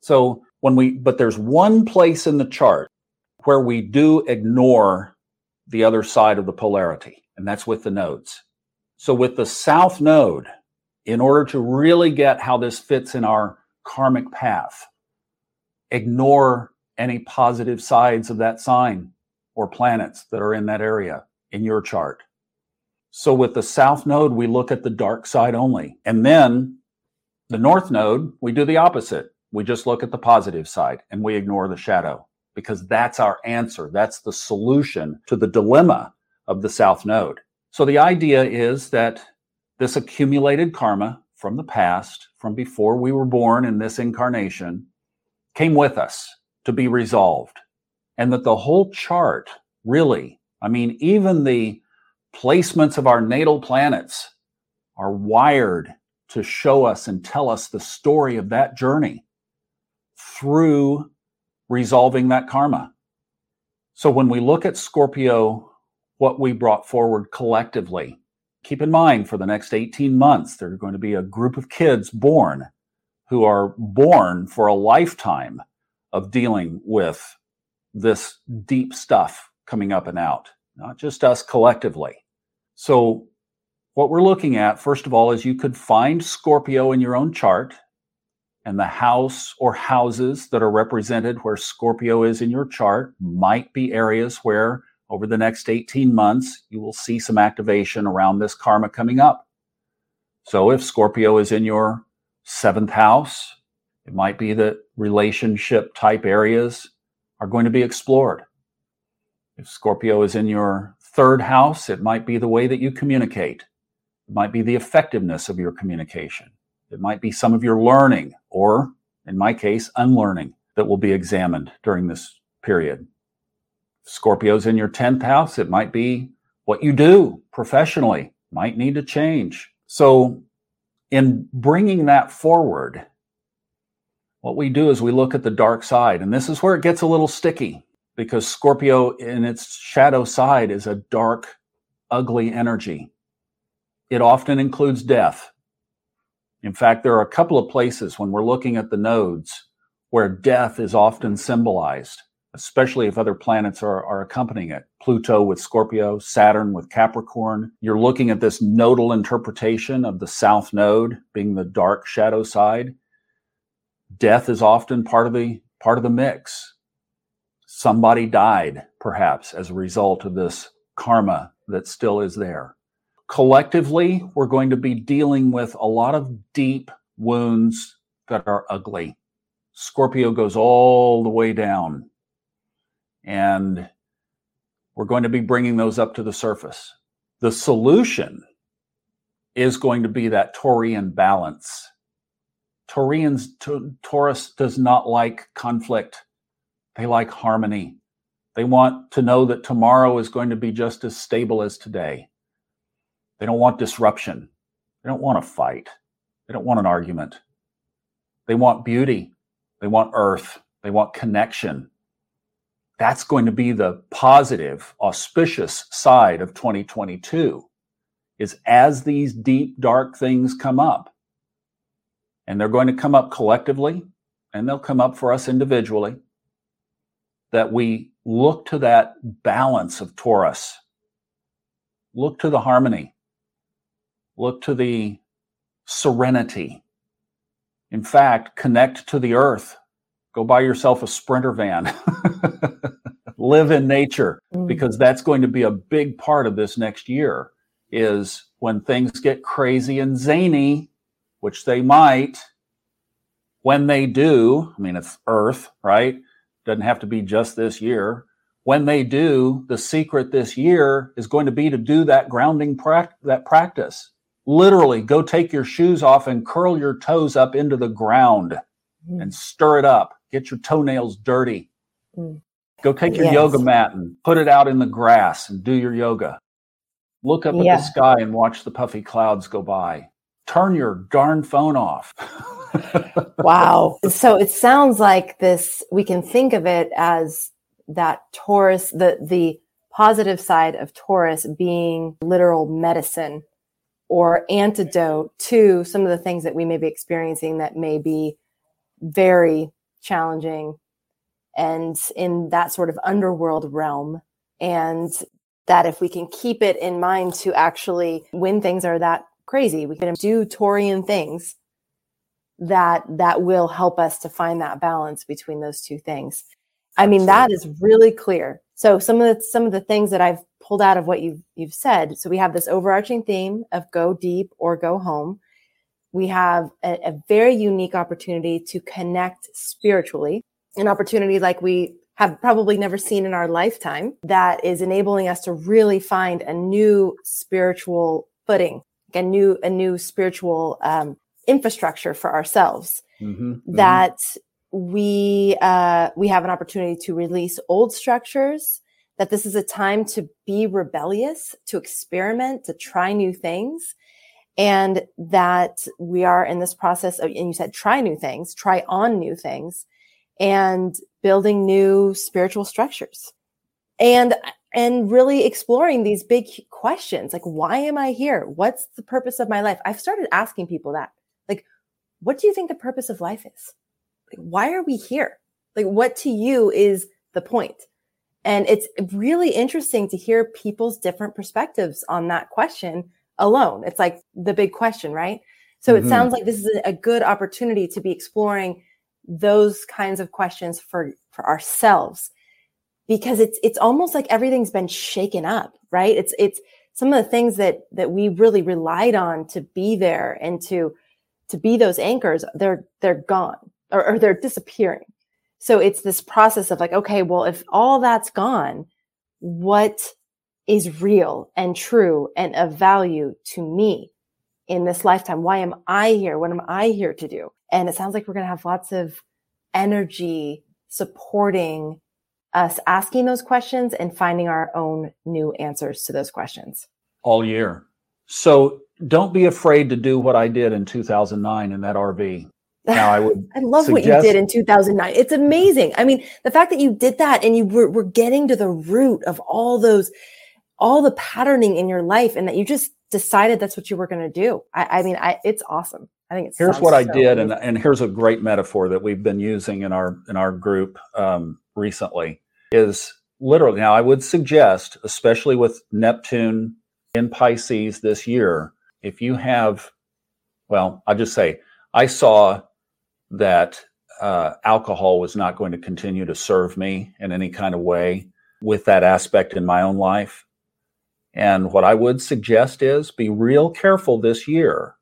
So when we, but there's one place in the chart where we do ignore the other side of the polarity, and that's with the nodes. So with the south node, in order to really get how this fits in our karmic path, ignore any positive sides of that sign or planets that are in that area in your chart. So with the south node, we look at the dark side only. And then the north node, we do the opposite. We just look at the positive side and we ignore the shadow because that's our answer. That's the solution to the dilemma of the south node. So the idea is that this accumulated karma from the past, from before we were born in this incarnation, came with us to be resolved. And that the whole chart really, I mean, even the placements of our natal planets are wired to show us and tell us the story of that journey through resolving that karma. So when we look at Scorpio, what we brought forward collectively, keep in mind for the next 18 months, there are going to be a group of kids born who are born for a lifetime of dealing with this deep stuff coming up and out, not just us collectively. So, what we're looking at, first of all, is you could find Scorpio in your own chart and the house or houses that are represented where Scorpio is in your chart might be areas where over the next 18 months you will see some activation around this karma coming up. So, if Scorpio is in your seventh house, it might be that relationship type areas are going to be explored. If Scorpio is in your third house, it might be the way that you communicate. It might be the effectiveness of your communication. It might be some of your learning, or in my case, unlearning that will be examined during this period. Scorpio's in your 10th house. It might be what you do professionally, might need to change. So, in bringing that forward, what we do is we look at the dark side, and this is where it gets a little sticky because Scorpio in its shadow side is a dark, ugly energy. It often includes death. In fact, there are a couple of places when we're looking at the nodes where death is often symbolized, especially if other planets are, are accompanying it. Pluto with Scorpio, Saturn with Capricorn. You're looking at this nodal interpretation of the south node being the dark shadow side. Death is often part of the part of the mix somebody died, perhaps, as a result of this karma that still is there. Collectively, we're going to be dealing with a lot of deep wounds that are ugly. Scorpio goes all the way down. And we're going to be bringing those up to the surface. The solution is going to be that Taurian balance. Taurians, Taurus does not like conflict. They like harmony. They want to know that tomorrow is going to be just as stable as today. They don't want disruption. They don't want a fight. They don't want an argument. They want beauty. They want earth. They want connection. That's going to be the positive, auspicious side of 2022 is as these deep, dark things come up, and they're going to come up collectively and they'll come up for us individually, that we look to that balance of Taurus, look to the harmony, look to the serenity. In fact, connect to the earth. Go buy yourself a sprinter van. Live in nature mm. because that's going to be a big part of this next year is when things get crazy and zany, which they might, when they do, I mean, it's Earth, right? Doesn't have to be just this year. When they do, the secret this year is going to be to do that grounding pra- that practice. Literally, go take your shoes off and curl your toes up into the ground mm. and stir it up. Get your toenails dirty. Mm. Go take your yes. yoga mat and put it out in the grass and do your yoga. Look up yeah. at the sky and watch the puffy clouds go by. Turn your darn phone off. wow. So it sounds like this, we can think of it as that Taurus, the, the positive side of Taurus being literal medicine or antidote to some of the things that we may be experiencing that may be very challenging and in that sort of underworld realm. And that if we can keep it in mind to actually, when things are that crazy, we can do Taurian things that that will help us to find that balance between those two things. I mean, that is really clear. So some of the some of the things that I've pulled out of what you've you've said. So we have this overarching theme of go deep or go home. We have a, a very unique opportunity to connect spiritually, an opportunity like we have probably never seen in our lifetime that is enabling us to really find a new spiritual footing, like a new, a new spiritual um, infrastructure for ourselves. Mm-hmm, mm-hmm. that mm-hmm. we uh, we have an opportunity to release old structures. That this is a time to be rebellious, to experiment, to try new things, and that we are in this process. Of, and you said try new things, try on new things, and building new spiritual structures and and really exploring these big questions like why am i here what's the purpose of my life i've started asking people that what do you think the purpose of life is? Like, why are we here? Like what to you is the point? and it's really interesting to hear people's different perspectives on that question alone. It's like the big question right? So mm-hmm. it sounds like this is a good opportunity to be exploring those kinds of questions for for ourselves because it's it's almost like everything's been shaken up right? It's it's some of the things that that we really relied on to be there and to to be those anchors they're they're gone or, or they're disappearing so it's this process of like okay well if all that's gone what is real and true and of value to me in this lifetime why am i here what am i here to do and it sounds like we're going to have lots of energy supporting us asking those questions and finding our own new answers to those questions. All year. So don't be afraid to do what I did in 2009 in that RV. Now I would I love suggest- what you did in 2009. It's amazing. I mean, the fact that you did that and you were, were getting to the root of all those, all the patterning in your life and that you just decided that's what you were going to do. I, I mean, I, it's awesome. I think it's here's what so I did, and and here's a great metaphor that we've been using in our in our group um, recently is literally. Now, I would suggest, especially with Neptune in Pisces this year, if you have, well, I'll just say, I saw that uh, alcohol was not going to continue to serve me in any kind of way with that aspect in my own life. And what I would suggest is be real careful this year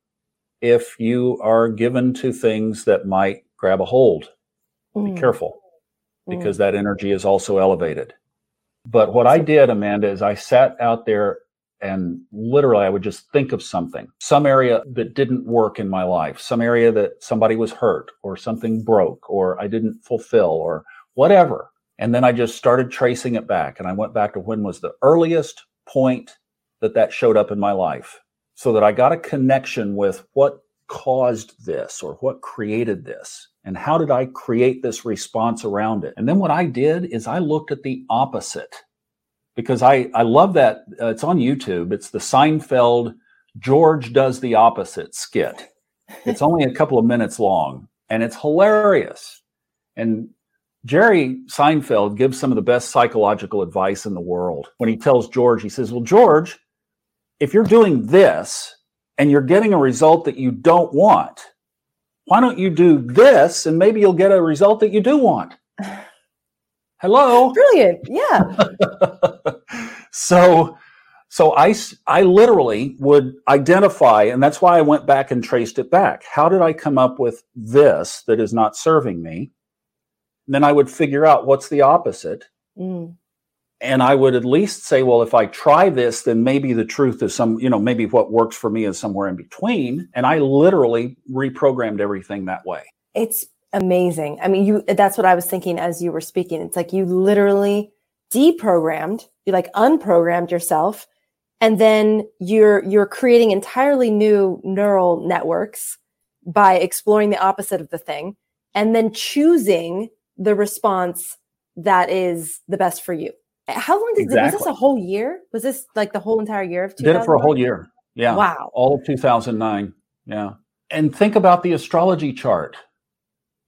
if you are given to things that might grab a hold. Mm. Be careful because mm. that energy is also elevated. But what I did, Amanda, is I sat out there and literally I would just think of something, some area that didn't work in my life, some area that somebody was hurt or something broke or I didn't fulfill or whatever. And then I just started tracing it back. And I went back to when was the earliest point that that showed up in my life so that I got a connection with what caused this or what created this? And how did I create this response around it? And then what I did is I looked at the opposite because I, I love that. Uh, it's on YouTube. It's the Seinfeld George does the opposite skit. It's only a couple of minutes long and it's hilarious. And Jerry Seinfeld gives some of the best psychological advice in the world when he tells George, he says, Well, George, if you're doing this and you're getting a result that you don't want, why don't you do this and maybe you'll get a result that you do want? Hello. Brilliant. Yeah. so so I I literally would identify and that's why I went back and traced it back. How did I come up with this that is not serving me? And then I would figure out what's the opposite. Mm and I would at least say, well, if I try this, then maybe the truth is some, you know, maybe what works for me is somewhere in between. And I literally reprogrammed everything that way. It's amazing. I mean, you, that's what I was thinking as you were speaking. It's like you literally deprogrammed, you like unprogrammed yourself. And then you're, you're creating entirely new neural networks by exploring the opposite of the thing and then choosing the response that is the best for you. How long did exactly. was this a whole year? Was this like the whole entire year of Did it for a whole year. Yeah. Wow. All of 2009. Yeah. And think about the astrology chart.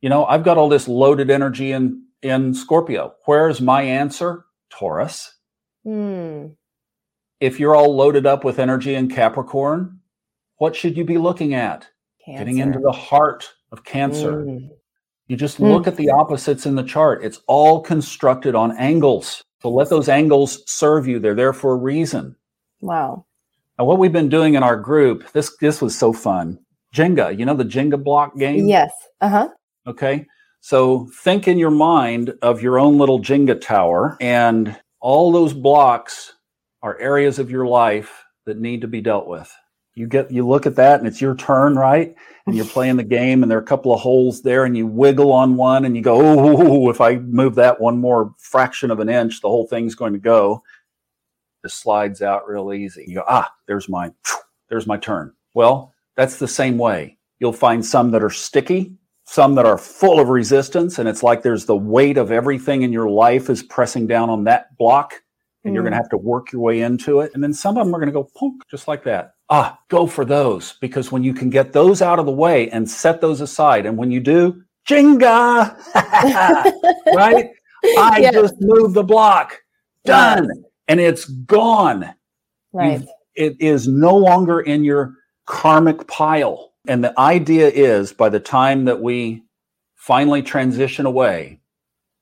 You know, I've got all this loaded energy in in Scorpio. Where's my answer? Taurus. Hmm. If you're all loaded up with energy in Capricorn, what should you be looking at? Cancer. Getting into the heart of Cancer. Mm. You just mm. look at the opposites in the chart. It's all constructed on angles. So let those angles serve you. They're there for a reason. Wow. And what we've been doing in our group, this this was so fun. Jenga, you know the Jenga block game? Yes. Uh-huh. Okay. So think in your mind of your own little Jenga tower, and all those blocks are areas of your life that need to be dealt with. You get you look at that and it's your turn right? And you're playing the game and there are a couple of holes there and you wiggle on one and you go oh if i move that one more fraction of an inch the whole thing's going to go. It slides out real easy. You go ah there's my there's my turn. Well that's the same way. You'll find some that are sticky some that are full of resistance and it's like there's the weight of everything in your life is pressing down on that block and mm. you're going to have to work your way into it and then some of them are going to go punk just like that ah, go for those because when you can get those out of the way and set those aside, and when you do, Jenga, right? I yes. just moved the block, done, yes. and it's gone. Right. You've, it is no longer in your karmic pile. And the idea is by the time that we finally transition away,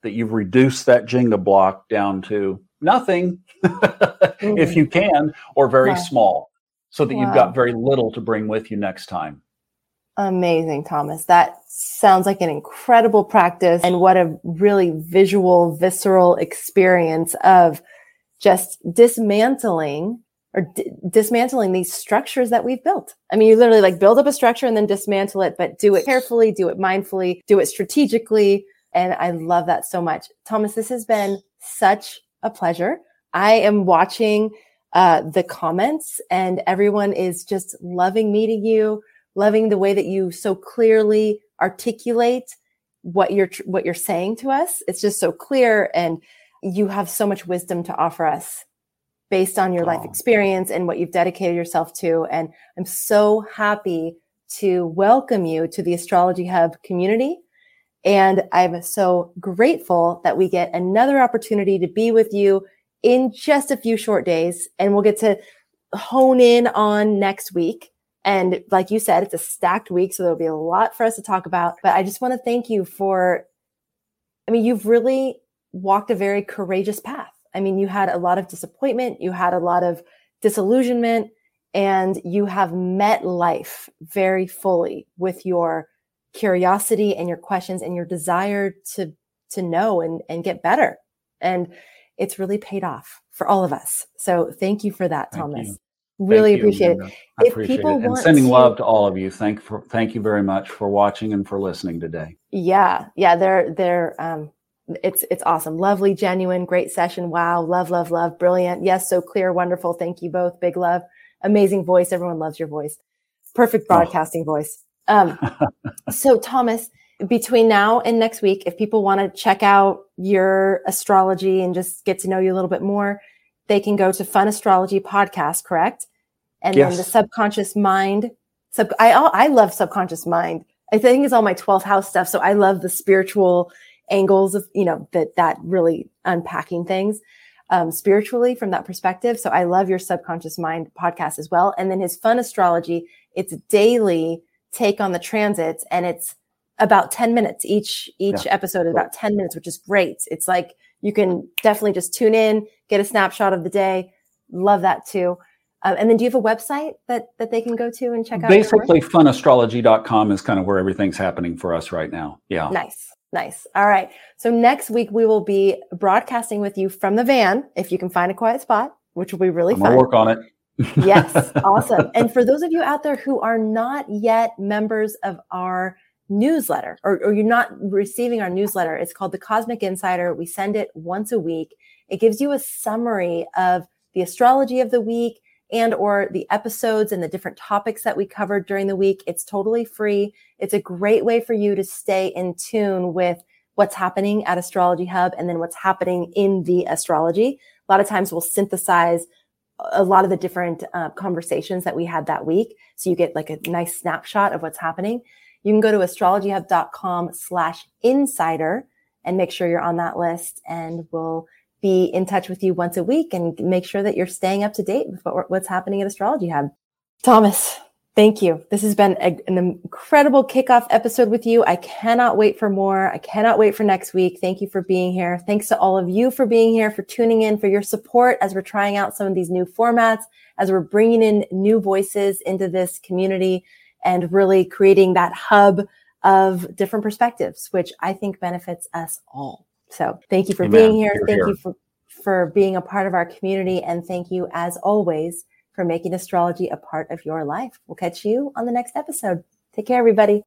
that you've reduced that Jenga block down to nothing, mm-hmm. if you can, or very small so that wow. you've got very little to bring with you next time. Amazing, Thomas. That sounds like an incredible practice and what a really visual, visceral experience of just dismantling or d- dismantling these structures that we've built. I mean, you literally like build up a structure and then dismantle it, but do it carefully, do it mindfully, do it strategically. And I love that so much. Thomas, this has been such a pleasure. I am watching uh, the comments, and everyone is just loving meeting you, loving the way that you so clearly articulate what you're what you're saying to us. It's just so clear, and you have so much wisdom to offer us based on your oh. life experience and what you've dedicated yourself to. And I'm so happy to welcome you to the Astrology Hub community. And I'm so grateful that we get another opportunity to be with you in just a few short days. And we'll get to hone in on next week. And like you said, it's a stacked week. So there'll be a lot for us to talk about. But I just want to thank you for, I mean, you've really walked a very courageous path. I mean, you had a lot of disappointment, you had a lot of disillusionment, and you have met life very fully with your curiosity and your questions and your desire to to know and and get better. And it's really paid off for all of us. So thank you for that, thank Thomas. You. Really thank appreciate you, it. I if appreciate people it. And sending to, love to all of you. Thank for thank you very much for watching and for listening today. Yeah, yeah, they're they're um it's it's awesome. Lovely, genuine, great session. Wow, love, love, love, brilliant. Yes, so clear, wonderful. Thank you both. Big love. Amazing voice. Everyone loves your voice. Perfect oh. broadcasting oh. voice. Um, so, Thomas, between now and next week, if people want to check out your astrology and just get to know you a little bit more, they can go to Fun Astrology Podcast, correct? And yes. then the subconscious mind. Sub, I I love subconscious mind. I think it's all my 12th house stuff. So I love the spiritual angles of, you know, that, that really unpacking things, um, spiritually from that perspective. So I love your subconscious mind podcast as well. And then his fun astrology, it's daily take on the transits and it's about 10 minutes each, each yeah. episode is about 10 minutes, which is great. It's like you can definitely just tune in, get a snapshot of the day. Love that too. Um, and then do you have a website that, that they can go to and check out? Basically, funastrology.com is kind of where everything's happening for us right now. Yeah. Nice. Nice. All right. So next week we will be broadcasting with you from the van, if you can find a quiet spot, which will be really I'm fun. work on it. yes. Awesome. And for those of you out there who are not yet members of our newsletter or, or you're not receiving our newsletter, it's called the Cosmic Insider. We send it once a week. It gives you a summary of the astrology of the week and or the episodes and the different topics that we covered during the week. It's totally free. It's a great way for you to stay in tune with what's happening at Astrology Hub and then what's happening in the astrology. A lot of times we'll synthesize a lot of the different uh, conversations that we had that week. So you get like a nice snapshot of what's happening. You can go to astrologyhub.com slash insider and make sure you're on that list and we'll be in touch with you once a week and make sure that you're staying up to date with what, what's happening at Astrology Hub. Thomas, thank you. This has been a, an incredible kickoff episode with you. I cannot wait for more. I cannot wait for next week. Thank you for being here. Thanks to all of you for being here, for tuning in, for your support as we're trying out some of these new formats, as we're bringing in new voices into this community and really creating that hub of different perspectives, which I think benefits us all. So thank you for Amen. being here. Thank here. you for, for being a part of our community. And thank you, as always, for making astrology a part of your life. We'll catch you on the next episode. Take care, everybody.